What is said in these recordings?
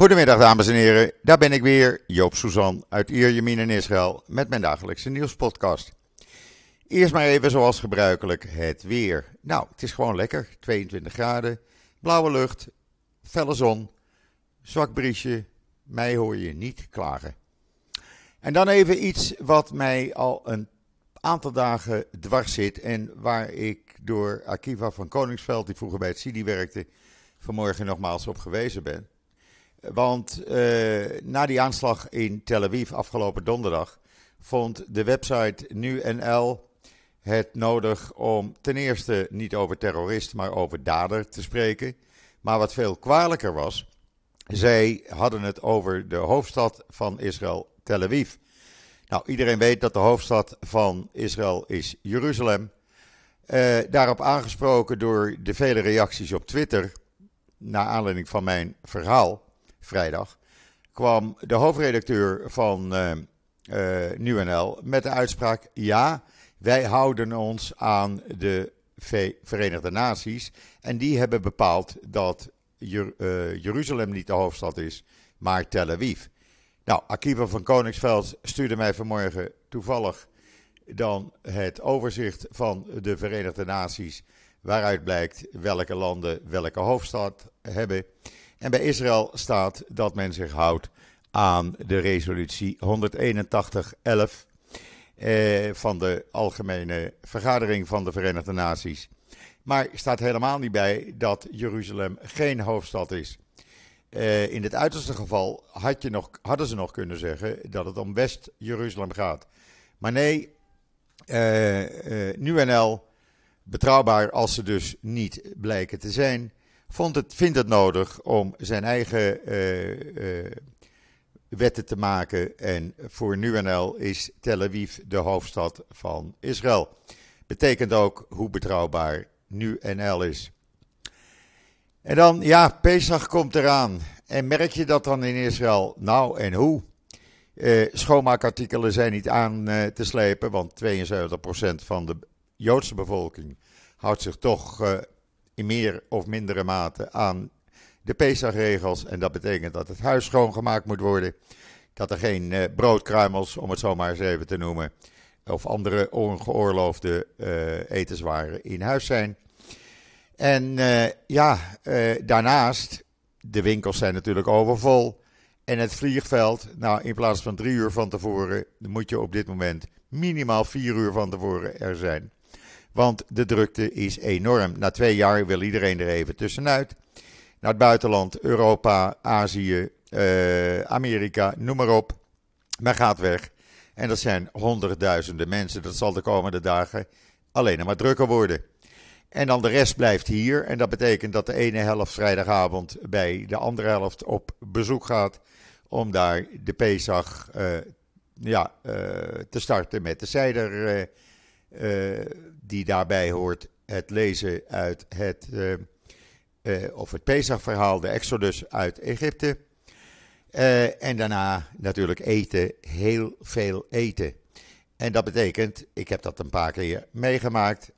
Goedemiddag dames en heren, daar ben ik weer, Joop Suzan uit Ierjemien in Israël met mijn dagelijkse nieuwspodcast. Eerst maar even zoals gebruikelijk het weer. Nou, het is gewoon lekker, 22 graden, blauwe lucht, felle zon, zwak briesje, mij hoor je niet klagen. En dan even iets wat mij al een aantal dagen dwars zit en waar ik door Akiva van Koningsveld, die vroeger bij het CIDI werkte, vanmorgen nogmaals op gewezen ben. Want uh, na die aanslag in Tel Aviv afgelopen donderdag vond de website NuNL het nodig om ten eerste niet over terrorist, maar over dader te spreken. Maar wat veel kwalijker was, zij hadden het over de hoofdstad van Israël, Tel Aviv. Nou, iedereen weet dat de hoofdstad van Israël is Jeruzalem. Uh, daarop aangesproken door de vele reacties op Twitter, naar aanleiding van mijn verhaal vrijdag, kwam de hoofdredacteur van uh, uh, NuNL met de uitspraak: ja, wij houden ons aan de Verenigde Naties en die hebben bepaald dat uh, Jeruzalem niet de hoofdstad is, maar Tel Aviv. Nou, Akiva van Koningsveld stuurde mij vanmorgen toevallig dan het overzicht van de Verenigde Naties, waaruit blijkt welke landen welke hoofdstad hebben. En bij Israël staat dat men zich houdt aan de resolutie 181.11 eh, van de Algemene Vergadering van de Verenigde Naties. Maar staat helemaal niet bij dat Jeruzalem geen hoofdstad is. Uh, in het uiterste geval had je nog, hadden ze nog kunnen zeggen dat het om West-Jeruzalem gaat. Maar nee, uh, uh, NuNL, betrouwbaar als ze dus niet blijken te zijn, vond het, vindt het nodig om zijn eigen wetten te maken. En voor NuNL is Tel Aviv de hoofdstad van Israël. Betekent ook hoe betrouwbaar NuNL is. En dan, ja, Pesach komt eraan. En merk je dat dan in Israël? Nou, en hoe? Uh, schoonmaakartikelen zijn niet aan te slepen, want 72% van de Joodse bevolking houdt zich toch in meer of mindere mate aan de Pesachregels. En dat betekent dat het huis schoongemaakt moet worden. Dat er geen broodkruimels, om het zo maar eens even te noemen, of andere ongeoorloofde etenswaren in huis zijn. En uh, ja, daarnaast, de winkels zijn natuurlijk overvol. En het vliegveld, nou in plaats van drie uur van tevoren, moet je op dit moment minimaal vier uur van tevoren er zijn. Want de drukte is enorm. Na twee jaar wil iedereen er even tussenuit. Naar het buitenland, Europa, Azië, uh, Amerika, noem maar op. Men gaat weg. En dat zijn honderdduizenden mensen. Dat zal de komende dagen alleen maar drukker worden. En dan de rest blijft hier. En dat betekent dat de ene helft vrijdagavond bij de andere helft op bezoek gaat. Om daar de Pesach uh, ja, uh, te starten met de zijder die daarbij hoort. Het lezen uit het, of het Pesach-verhaal, de Exodus uit Egypte. en daarna natuurlijk eten, heel veel eten. En dat betekent, ik heb dat een paar keer meegemaakt,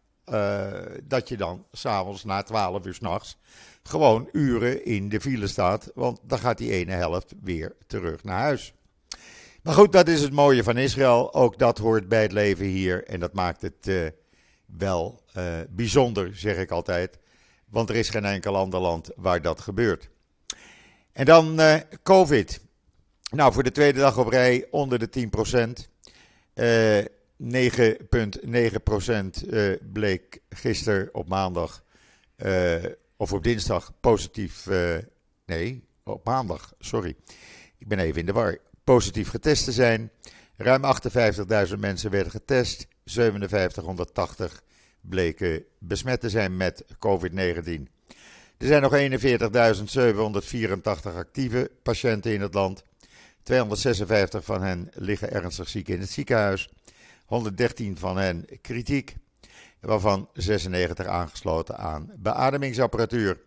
dat je dan s'avonds na 12 uur s'nachts gewoon uren in de file staat. Want dan gaat die ene helft weer terug naar huis. Maar goed, dat is het mooie van Israël. Ook dat hoort bij het leven hier. En dat maakt het uh, wel uh, bijzonder, zeg ik altijd. Want er is geen enkel ander land waar dat gebeurt. En dan COVID. Nou, voor de tweede dag op rij onder de 10%. 9,9% uh, bleek gisteren op maandag of op dinsdag positief. Nee, op maandag, sorry. Ik ben even in de war. Positief getest te zijn. Ruim 58.000 mensen werden getest. 5780 bleken besmet te zijn met COVID-19. Er zijn nog 41.784 actieve patiënten in het land. 256 van hen liggen ernstig ziek in het ziekenhuis. 113 van hen kritiek, waarvan 96 aangesloten aan beademingsapparatuur.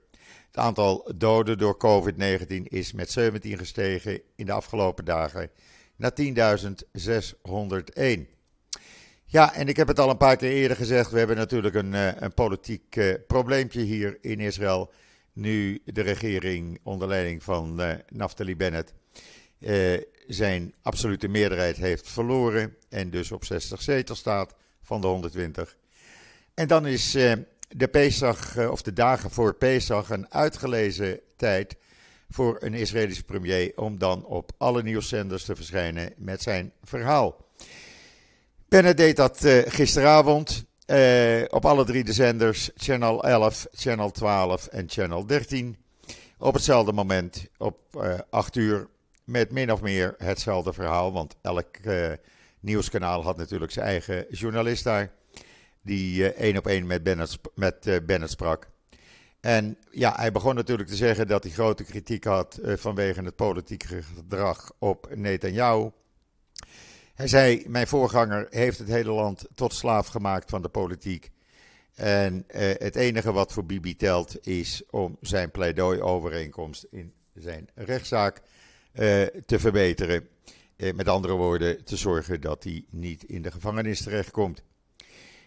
Het aantal doden door COVID-19 is met 17 gestegen in de afgelopen dagen naar 10.601. Ja, en ik heb het al een paar keer eerder gezegd. We hebben natuurlijk een, eh, een politiek uh, probleempje hier in Israël. nu de regering onder leiding van uh, Naftali Bennett zijn absolute meerderheid heeft verloren en dus op 60 zetels staat van de 120. En dan is de Pesach, of de dagen voor Pesach, een uitgelezen tijd voor een Israëlische premier om dan op alle nieuwszenders te verschijnen met zijn verhaal. Bennett deed dat uh, gisteravond uh, op alle drie de zenders, Channel 11, Channel 12 en Channel 13. Op hetzelfde moment, op uh, eh, 8 uur, met min of meer hetzelfde verhaal. Want elk nieuwskanaal had natuurlijk zijn eigen journalist daar, die één op één met Bennett, met, Bennett sprak. En ja, hij begon natuurlijk te zeggen dat hij grote kritiek had vanwege het politieke gedrag op Netanyahu. Hij zei: Mijn voorganger heeft het hele land tot slaaf gemaakt van de politiek. En eh, het enige wat voor Bibi telt is om zijn pleidooi-overeenkomst in zijn rechtszaak eh, te verbeteren. Eh, met andere woorden, te zorgen dat hij niet in de gevangenis terechtkomt.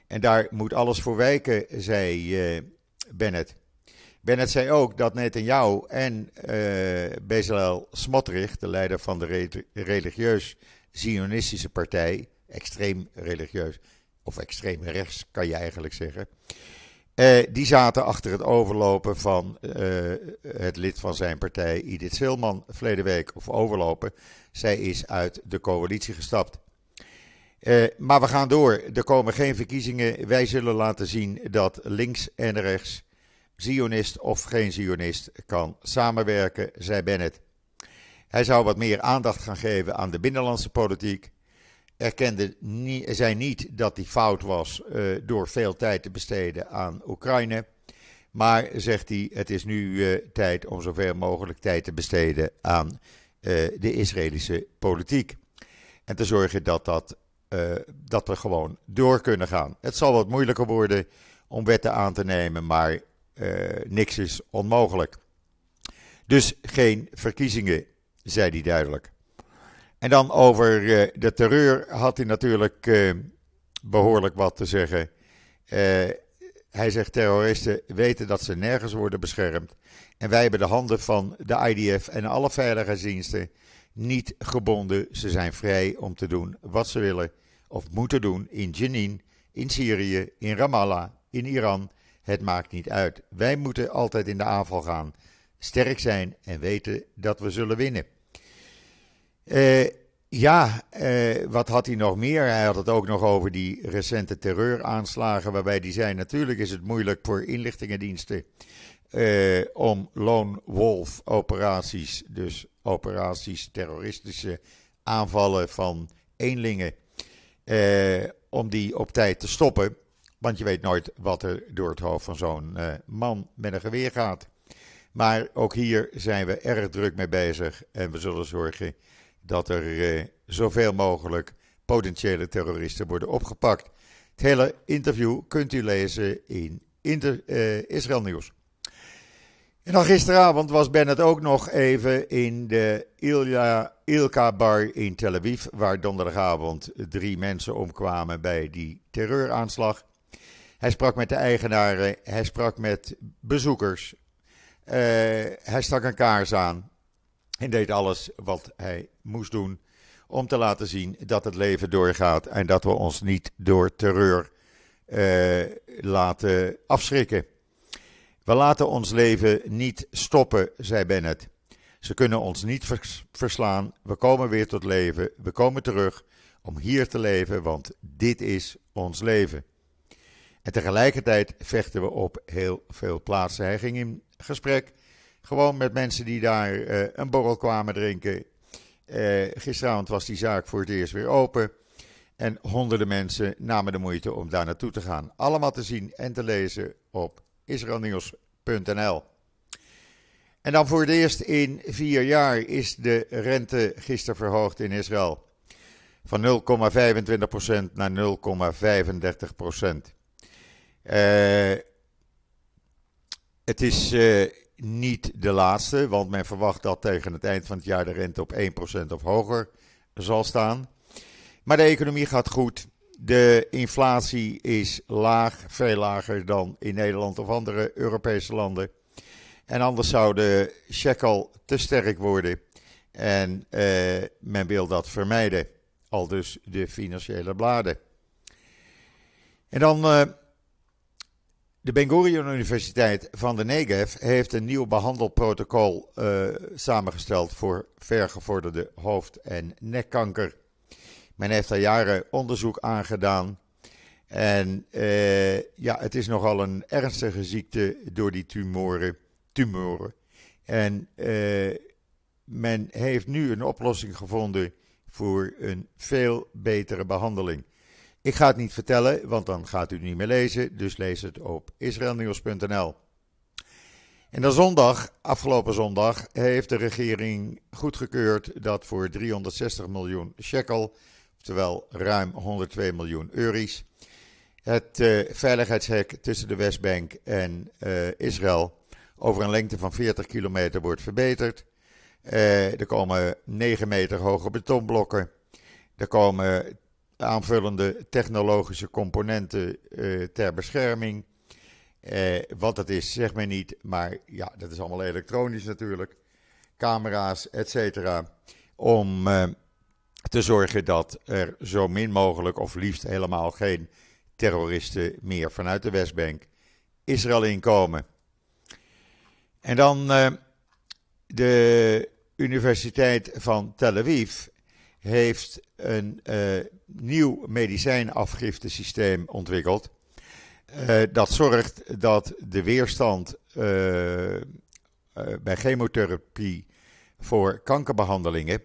En daar moet alles voor wijken, zei eh, Bennett. Bennett zei ook dat Netanyahu en uh, Bezalel Smotrich, de leider van de religieus Zionistische partij, extreem religieus, of extreem rechts kan je eigenlijk zeggen. Uh, die zaten achter het overlopen van het lid van zijn partij, Edith Silman, verleden week, of overlopen. Zij is uit de coalitie gestapt. Uh, maar we gaan door. Er komen geen verkiezingen. Wij zullen laten zien dat links en rechts, Zionist of geen Zionist, kan samenwerken, zei Bennett. Hij zou wat meer aandacht gaan geven aan de binnenlandse politiek. Erkende niet, zei niet dat die fout was uh, door veel tijd te besteden aan Oekraïne. Maar zegt hij: het is nu uh, tijd om zoveel mogelijk tijd te besteden aan de Israëlische politiek. En te zorgen dat, dat, dat we gewoon door kunnen gaan. Het zal wat moeilijker worden om wetten aan te nemen, maar niks is onmogelijk. Dus geen verkiezingen zei hij duidelijk. En dan over uh, de terreur had hij natuurlijk behoorlijk wat te zeggen. Hij zegt terroristen weten dat ze nergens worden beschermd. En wij hebben de handen van de IDF en alle veiligheidsdiensten niet gebonden. Ze zijn vrij om te doen wat ze willen of moeten doen in Jenin, in Syrië, in Ramallah, in Iran. Het maakt niet uit. Wij moeten altijd in de aanval gaan, sterk zijn en weten dat we zullen winnen. Uh, ja, uh, wat had hij nog meer? Hij had het ook nog over die recente terreuraanslagen, waarbij hij zei: natuurlijk is het moeilijk voor inlichtingendiensten uh, om lone wolf operaties, dus operaties, terroristische aanvallen van eenlingen, om die op tijd te stoppen. Want je weet nooit wat er door het hoofd van zo'n man met een geweer gaat. Maar ook hier zijn we erg druk mee bezig en we zullen zorgen dat er eh, zoveel mogelijk potentiële terroristen worden opgepakt. Het hele interview kunt u lezen in Inter, uh, Israël Nieuws. En gisteravond was Bennett ook nog even in de Ilka Bar in Tel Aviv, waar donderdagavond drie mensen omkwamen bij die terreuraanslag. Hij sprak met de eigenaren, hij sprak met bezoekers, uh, hij stak een kaars aan. En deed alles wat hij moest doen om te laten zien dat het leven doorgaat en dat we ons niet door terreur uh, laten afschrikken. We laten ons leven niet stoppen, zei Bennett. Ze kunnen ons niet verslaan. We komen weer tot leven. We komen terug om hier te leven, want dit is ons leven. En tegelijkertijd vechten we op heel veel plaatsen. Hij ging in gesprek gewoon met mensen die daar uh, een borrel kwamen drinken. Uh, gisteravond was die zaak voor het eerst weer open. En honderden mensen namen de moeite om daar naartoe te gaan. Allemaal te zien en te lezen op israelnieuws.nl. En dan voor het eerst in vier jaar is de rente gisteren verhoogd in Israël. Van 0,25% naar 0,35%. Uh, het is uh, niet de laatste, want men verwacht dat tegen het eind van het jaar de rente op 1% of hoger zal staan. Maar de economie gaat goed. De inflatie is laag, veel lager dan in Nederland of andere Europese landen. En anders zou de shekel te sterk worden. En eh, men wil dat vermijden. Al dus de financiële bladen. En dan uh, de Ben Gurion Universiteit van de Negev heeft een nieuw behandelprotocol uh, samengesteld voor vergevorderde hoofd- en nekkanker. Men heeft daar jaren onderzoek aan gedaan. En uh, ja, het is nogal een ernstige ziekte door die tumoren. tumoren. En men heeft nu een oplossing gevonden voor een veel betere behandeling. Ik ga het niet vertellen, want dan gaat u niet meer lezen. Dus lees het op israelnieuws.nl. En dan zondag, afgelopen zondag, heeft de regering goedgekeurd dat voor 360 miljoen shekel, oftewel ruim 102 miljoen euro's, het uh, veiligheidshek tussen de Westbank en uh, Israël over een lengte van 40 kilometer wordt verbeterd. Uh, er komen 9 meter hoge betonblokken. Er komen aanvullende technologische componenten ter bescherming. Wat het is, zeg maar niet, maar ja, dat is allemaal elektronisch natuurlijk. Camera's, et cetera. Om te zorgen dat er zo min mogelijk, of liefst helemaal geen terroristen meer vanuit de Westbank Israël inkomen. En dan de Universiteit van Tel Aviv heeft een uh, nieuw medicijnafgiftesysteem ontwikkeld. Uh, dat zorgt dat de weerstand bij chemotherapie voor kankerbehandelingen,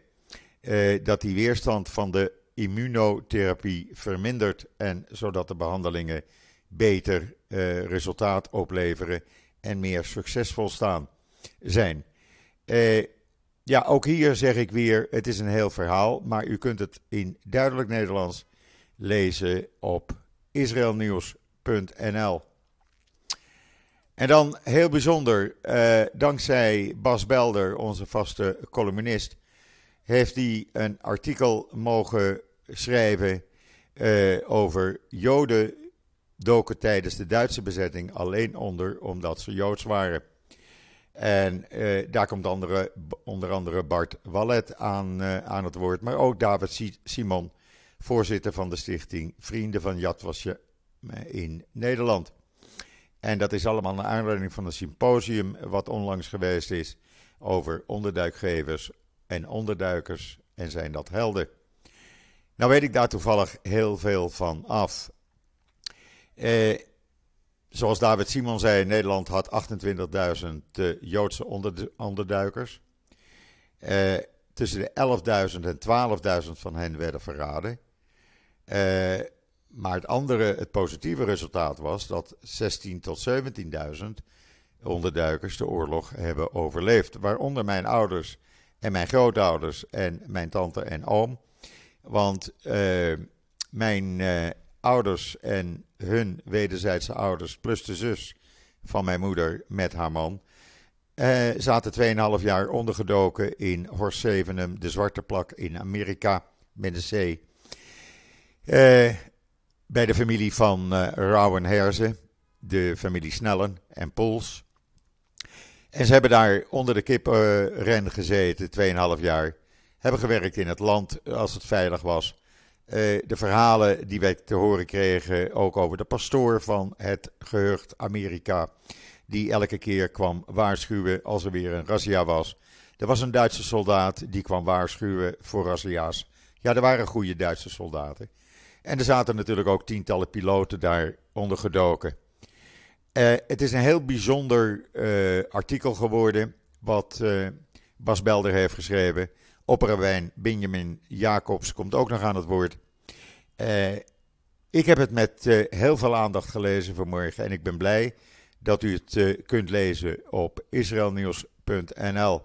dat die weerstand van de immunotherapie vermindert en zodat de behandelingen beter resultaat opleveren en meer succesvol staan zijn. Ja, ook hier zeg ik weer, het is een heel verhaal, maar u kunt het in duidelijk Nederlands lezen op israelnieuws.nl. En dan heel bijzonder, eh, dankzij Bas Belder, onze vaste columnist, heeft hij een artikel mogen schrijven uh, over Joden doken tijdens de Duitse bezetting alleen onder omdat ze Joods waren. En uh, daar komt andere, onder andere Bart Wallet aan, uh, aan het woord, maar ook David Simon, voorzitter van de stichting Vrienden van Yad Vashem in Nederland. En dat is allemaal naar aanleiding van een symposium wat onlangs geweest is over onderduikgevers en onderduikers en zijn dat helden. Nou weet ik daar toevallig heel veel van af. Uh, Zoals David Simon zei, Nederland had 28.000 uh, Joodse onderduikers. Uh, tussen de 11.000 en 12.000 van hen werden verraden. Uh, maar het andere, het positieve resultaat was dat 16.000 tot 17.000 onderduikers de oorlog hebben overleefd. Waaronder mijn ouders en mijn grootouders en mijn tante en oom. Want uh, mijn ouders en hun wederzijdse ouders, plus de zus van mijn moeder met haar man, eh, zaten 2,5 jaar ondergedoken in Horst de Zwarte Plak in Amerika, met de zee. Eh, bij de familie van uh, Rauwen Herzen, de familie Snellen en Pols. En ze hebben daar onder de kippenren gezeten, 2,5 jaar. Hebben gewerkt in het land als het veilig was. Uh, de verhalen die wij te horen kregen, ook over de pastoor van het gehucht Amerika, die elke keer kwam waarschuwen als er weer een razzia was. Er was een Duitse soldaat die kwam waarschuwen voor razzia's. Ja, er waren goede Duitse soldaten. En er zaten natuurlijk ook tientallen piloten daar ondergedoken. Uh, het is een heel bijzonder uh, artikel geworden wat Bas Belder heeft geschreven. Opperwijn Benjamin Jacobs komt ook nog aan het woord. Ik heb het met heel veel aandacht gelezen vanmorgen en ik ben blij dat u het kunt lezen op israelnieuws.nl.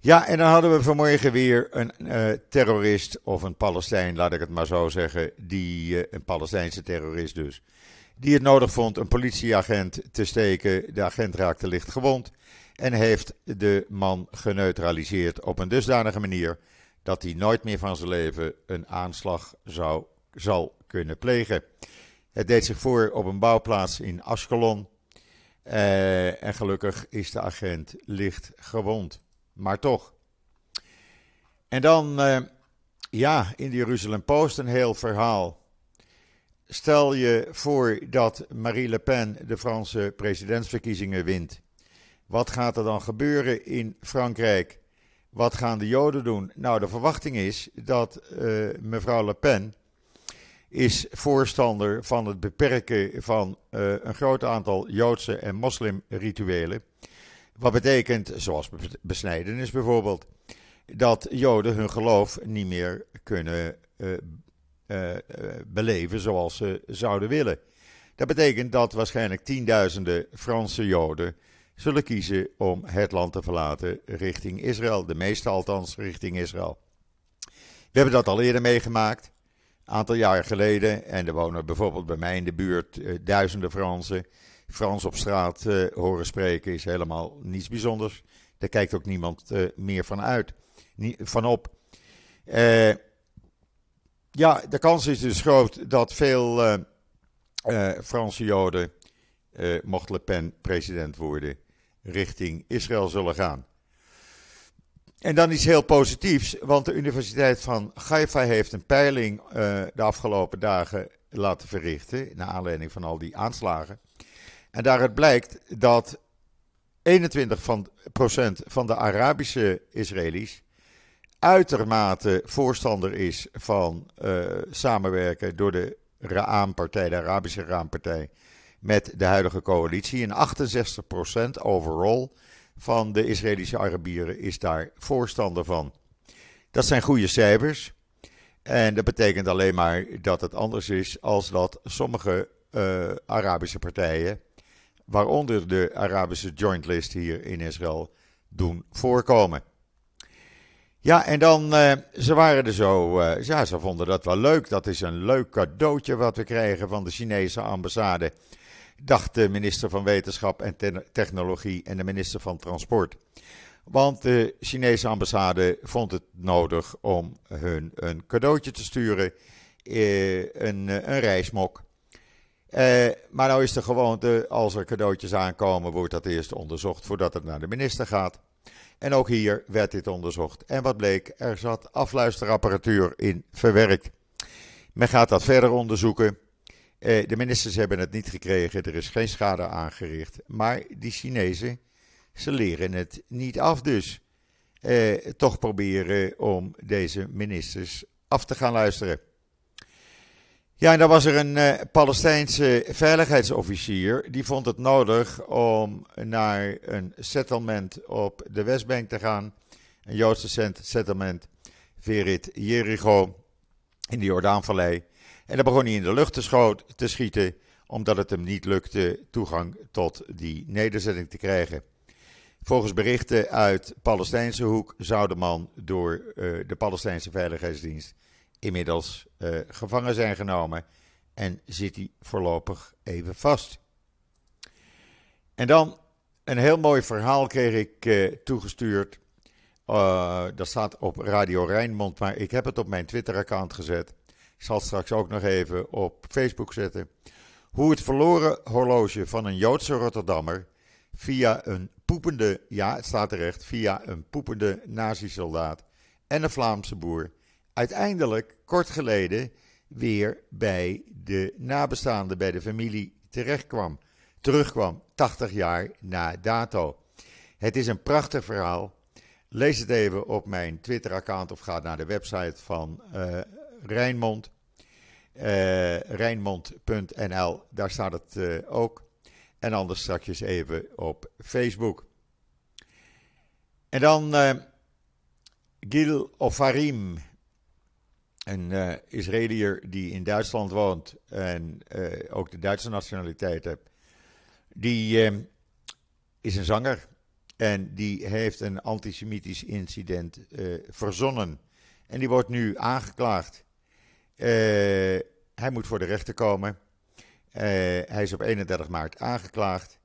Ja, en dan hadden we vanmorgen weer een terrorist of een Palestijn, laat ik het maar zo zeggen, die, een Palestijnse terrorist dus, die het nodig vond een politieagent te steken. De agent raakte licht gewond en heeft de man geneutraliseerd op een dusdanige manier dat hij nooit meer van zijn leven een aanslag zou, zal kunnen plegen. Het deed zich voor op een bouwplaats in Askelon. en gelukkig is de agent licht gewond. Maar toch. En dan, ja, in de Jeruzalem Post een heel verhaal. Stel je voor dat Marie Le Pen de Franse presidentsverkiezingen wint. Wat gaat er dan gebeuren in Frankrijk? Wat gaan de Joden doen? Nou, de verwachting is dat uh, mevrouw Le Pen is voorstander van het beperken van uh, een groot aantal Joodse en moslimrituelen. Wat betekent, zoals besnijdenis bijvoorbeeld, dat Joden hun geloof niet meer kunnen uh, beleven zoals ze zouden willen. Dat betekent dat waarschijnlijk tienduizenden Franse Joden zullen kiezen om het land te verlaten richting Israël. De meeste althans richting Israël. We hebben dat al eerder meegemaakt, een aantal jaar geleden. En er wonen bijvoorbeeld bij mij in de buurt eh, duizenden Fransen. Frans op straat eh, horen spreken is helemaal niets bijzonders. Daar kijkt ook niemand eh, meer van uit, van op. Eh, ja, de kans is dus groot dat veel uh, Franse Joden, mocht Le Pen president worden, richting Israël zullen gaan. En dan iets heel positiefs, want de Universiteit van Haifa heeft een peiling de afgelopen dagen laten verrichten, naar aanleiding van al die aanslagen. En daaruit blijkt dat 21% van, procent van de Arabische Israëli's uitermate voorstander is van uh, samenwerken door de Raam-partij, de Arabische Raampartij, met de huidige coalitie. En 68% overall van de Israëlische Arabieren is daar voorstander van. Dat zijn goede cijfers. En dat betekent alleen maar dat het anders is als dat sommige uh, Arabische partijen, waaronder de Arabische Joint List hier in Israël, doen voorkomen. Ja, en dan, uh, ze waren er zo, uh, ja, ze vonden dat wel leuk. Dat is een leuk cadeautje wat we krijgen van de Chinese ambassade dacht de minister van Wetenschap en Technologie en de minister van Transport. Want de Chinese ambassade vond het nodig om hun een cadeautje te sturen, eh, een, een reismok. Eh, maar nou is de gewoonte, als er cadeautjes aankomen, wordt dat eerst onderzocht voordat het naar de minister gaat. En ook hier werd dit onderzocht. En wat bleek, er zat afluisterapparatuur in verwerkt. Men gaat dat verder onderzoeken. Eh, de ministers hebben het niet gekregen, er is geen schade aangericht. Maar die Chinezen, ze leren het niet af dus. Eh, toch proberen om deze ministers af te gaan luisteren. Ja, en dan was er een uh, Palestijnse veiligheidsofficier. Die vond het nodig om naar een settlement op de Westbank te gaan. Een Joodse settlement, Verit Jericho, in de Jordaanvallei. En dan begon hij in de lucht te, te schieten, omdat het hem niet lukte toegang tot die nederzetting te krijgen. Volgens berichten uit Palestijnse hoek zou de man door uh, de Palestijnse Veiligheidsdienst inmiddels uh, gevangen zijn genomen en zit hij voorlopig even vast. En dan een heel mooi verhaal kreeg ik uh, toegestuurd. dat staat op Radio Rijnmond, maar ik heb het op mijn Twitter-account gezet. Ik zal het straks ook nog even op Facebook zetten. Hoe het verloren horloge van een Joodse Rotterdammer via een poepende, ja het staat terecht, via een poepende nazi-soldaat en een Vlaamse boer uiteindelijk kort geleden weer bij de nabestaanden, bij de familie terechtkwam, terugkwam, 80 jaar na dato. Het is een prachtig verhaal. Lees het even op mijn Twitter-account of ga naar de website van uh, Rijnmond. Uh, Rijnmond.nl, daar staat het uh, ook. En anders straks even op Facebook. En dan Gil Ofarim, een uh, Israëliër die in Duitsland woont en ook de Duitse nationaliteit heeft. Die is een zanger en die heeft een antisemitisch incident verzonnen. En die wordt nu aangeklaagd hij moet voor de rechter komen. Hij is op 31 maart aangeklaagd.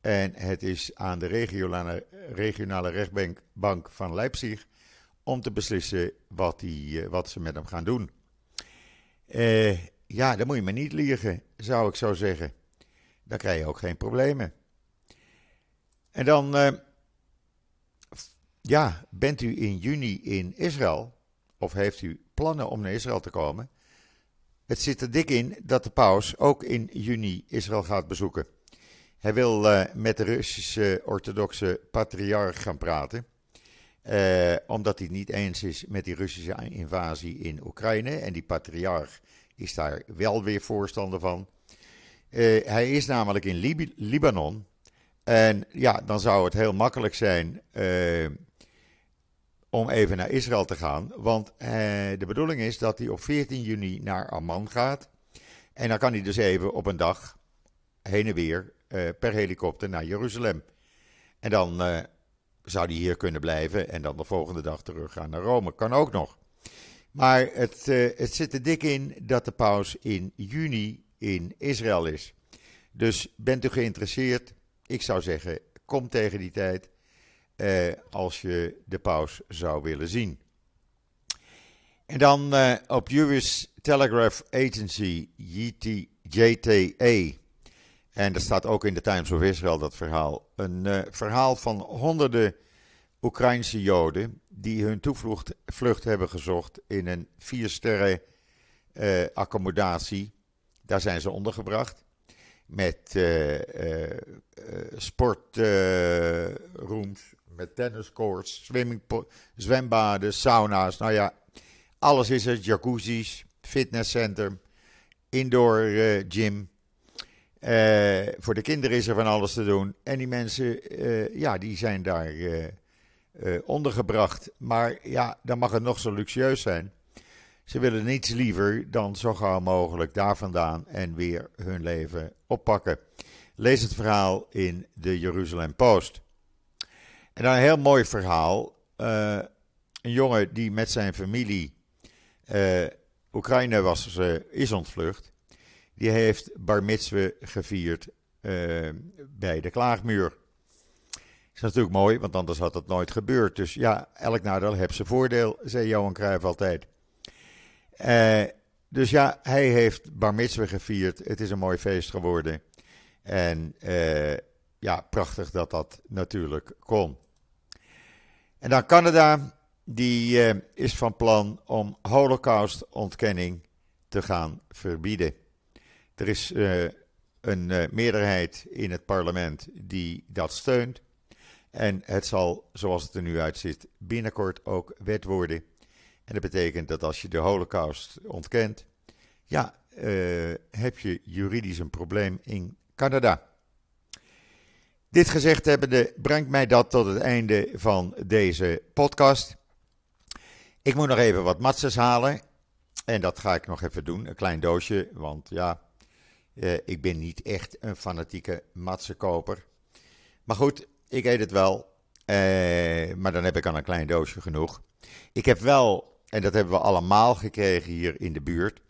En het is aan de regionale, regionale rechtbank van Leipzig om te beslissen wat, die, uh, wat ze met hem gaan doen. ja, dan moet je me niet liegen, zou ik zo zeggen. Dan krijg je ook geen problemen. En dan, uh, ja, bent u in juni in Israël? Of heeft u plannen om naar Israël te komen? Het zit er dik in dat de paus ook in juni Israël gaat bezoeken. Hij wil uh, met de Russische orthodoxe patriarch gaan praten. Uh, omdat hij het niet eens is met die Russische invasie in Oekraïne. En die patriarch is daar wel weer voorstander van. Uh, hij is namelijk in Lib Libanon. En ja, dan zou het heel makkelijk zijn om even naar Israël te gaan. Want de bedoeling is dat hij op 14 juni naar Amman gaat. En dan kan hij dus even op een dag heen en weer per helikopter naar Jeruzalem. En dan zou die hier kunnen blijven en dan de volgende dag terug gaan naar Rome. Kan ook nog. Maar het, uh, het zit er dik in dat de paus in juni in Israël is. Dus bent u geïnteresseerd? Ik zou zeggen, kom tegen die tijd als je de paus zou willen zien. En dan op US Telegraph Agency, JTA, en er staat ook in de Times of Israel dat verhaal. Een uh, verhaal van honderden Oekraïnse Joden die hun toevlucht vlucht hebben gezocht in een viersterren uh, accommodatie. Daar zijn ze ondergebracht. Met uh, sportrooms, met tenniscourts, zwembaden, sauna's. Nou ja, alles is er. Jacuzzi's, fitnesscentrum, indoor gym. Uh, voor de kinderen is er van alles te doen. En die mensen, uh, ja, die zijn daar uh, ondergebracht. Maar ja, dan mag het nog zo luxueus zijn. Ze willen niets liever dan zo gauw mogelijk daar vandaan en weer hun leven oppakken. Lees het verhaal in de Jeruzalem Post. En dan een heel mooi verhaal. een jongen die met zijn familie Oekraïne was, is ontvlucht die heeft bar mitzwe gevierd uh, bij de klaagmuur. Is natuurlijk mooi, want anders had het nooit gebeurd. Dus ja, elk nadeel heeft zijn voordeel, zei Johan Cruijff altijd. Uh, dus ja, hij heeft bar mitzwe gevierd. Het is een mooi feest geworden. En uh, ja, prachtig dat dat natuurlijk kon. En dan Canada, die is van plan om holocaust-ontkenning te gaan verbieden. Er is uh, een uh, meerderheid in het parlement die dat steunt. En het zal, zoals het er nu uitziet, binnenkort ook wet worden. En dat betekent dat als je de Holocaust ontkent, ja, uh, heb je juridisch een probleem in Canada. Dit gezegd hebbende brengt mij dat tot het einde van deze podcast. Ik moet nog even wat matzes halen. En dat ga ik nog even doen, een klein doosje. Want ja, uh, ik ben niet echt een fanatieke matsenkoper. Maar goed, ik eet het wel. Uh, maar dan heb ik al een klein doosje genoeg. Ik heb wel, en dat hebben we allemaal gekregen hier in de buurt,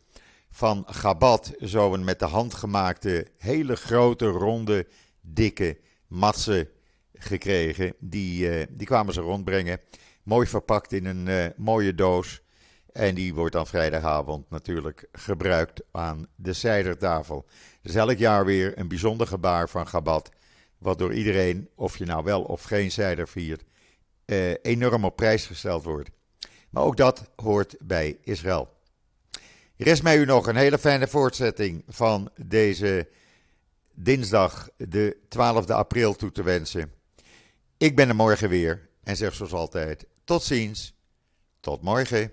van Gabat zo'n met de hand gemaakte, hele grote, ronde, dikke matsen gekregen. Die, uh, die kwamen ze rondbrengen. Mooi verpakt in een mooie doos. En die wordt dan vrijdagavond natuurlijk gebruikt aan de zijdertafel. Dus elk jaar weer een bijzonder gebaar van Gabat. Wat door iedereen, of je nou wel of geen zijder viert, eh, enorm op prijs gesteld wordt. Maar ook dat hoort bij Israël. Rest mij u nog een hele fijne voortzetting van deze dinsdag, de 12e april, toe te wensen. Ik ben er morgen weer en zeg zoals altijd: tot ziens, tot morgen.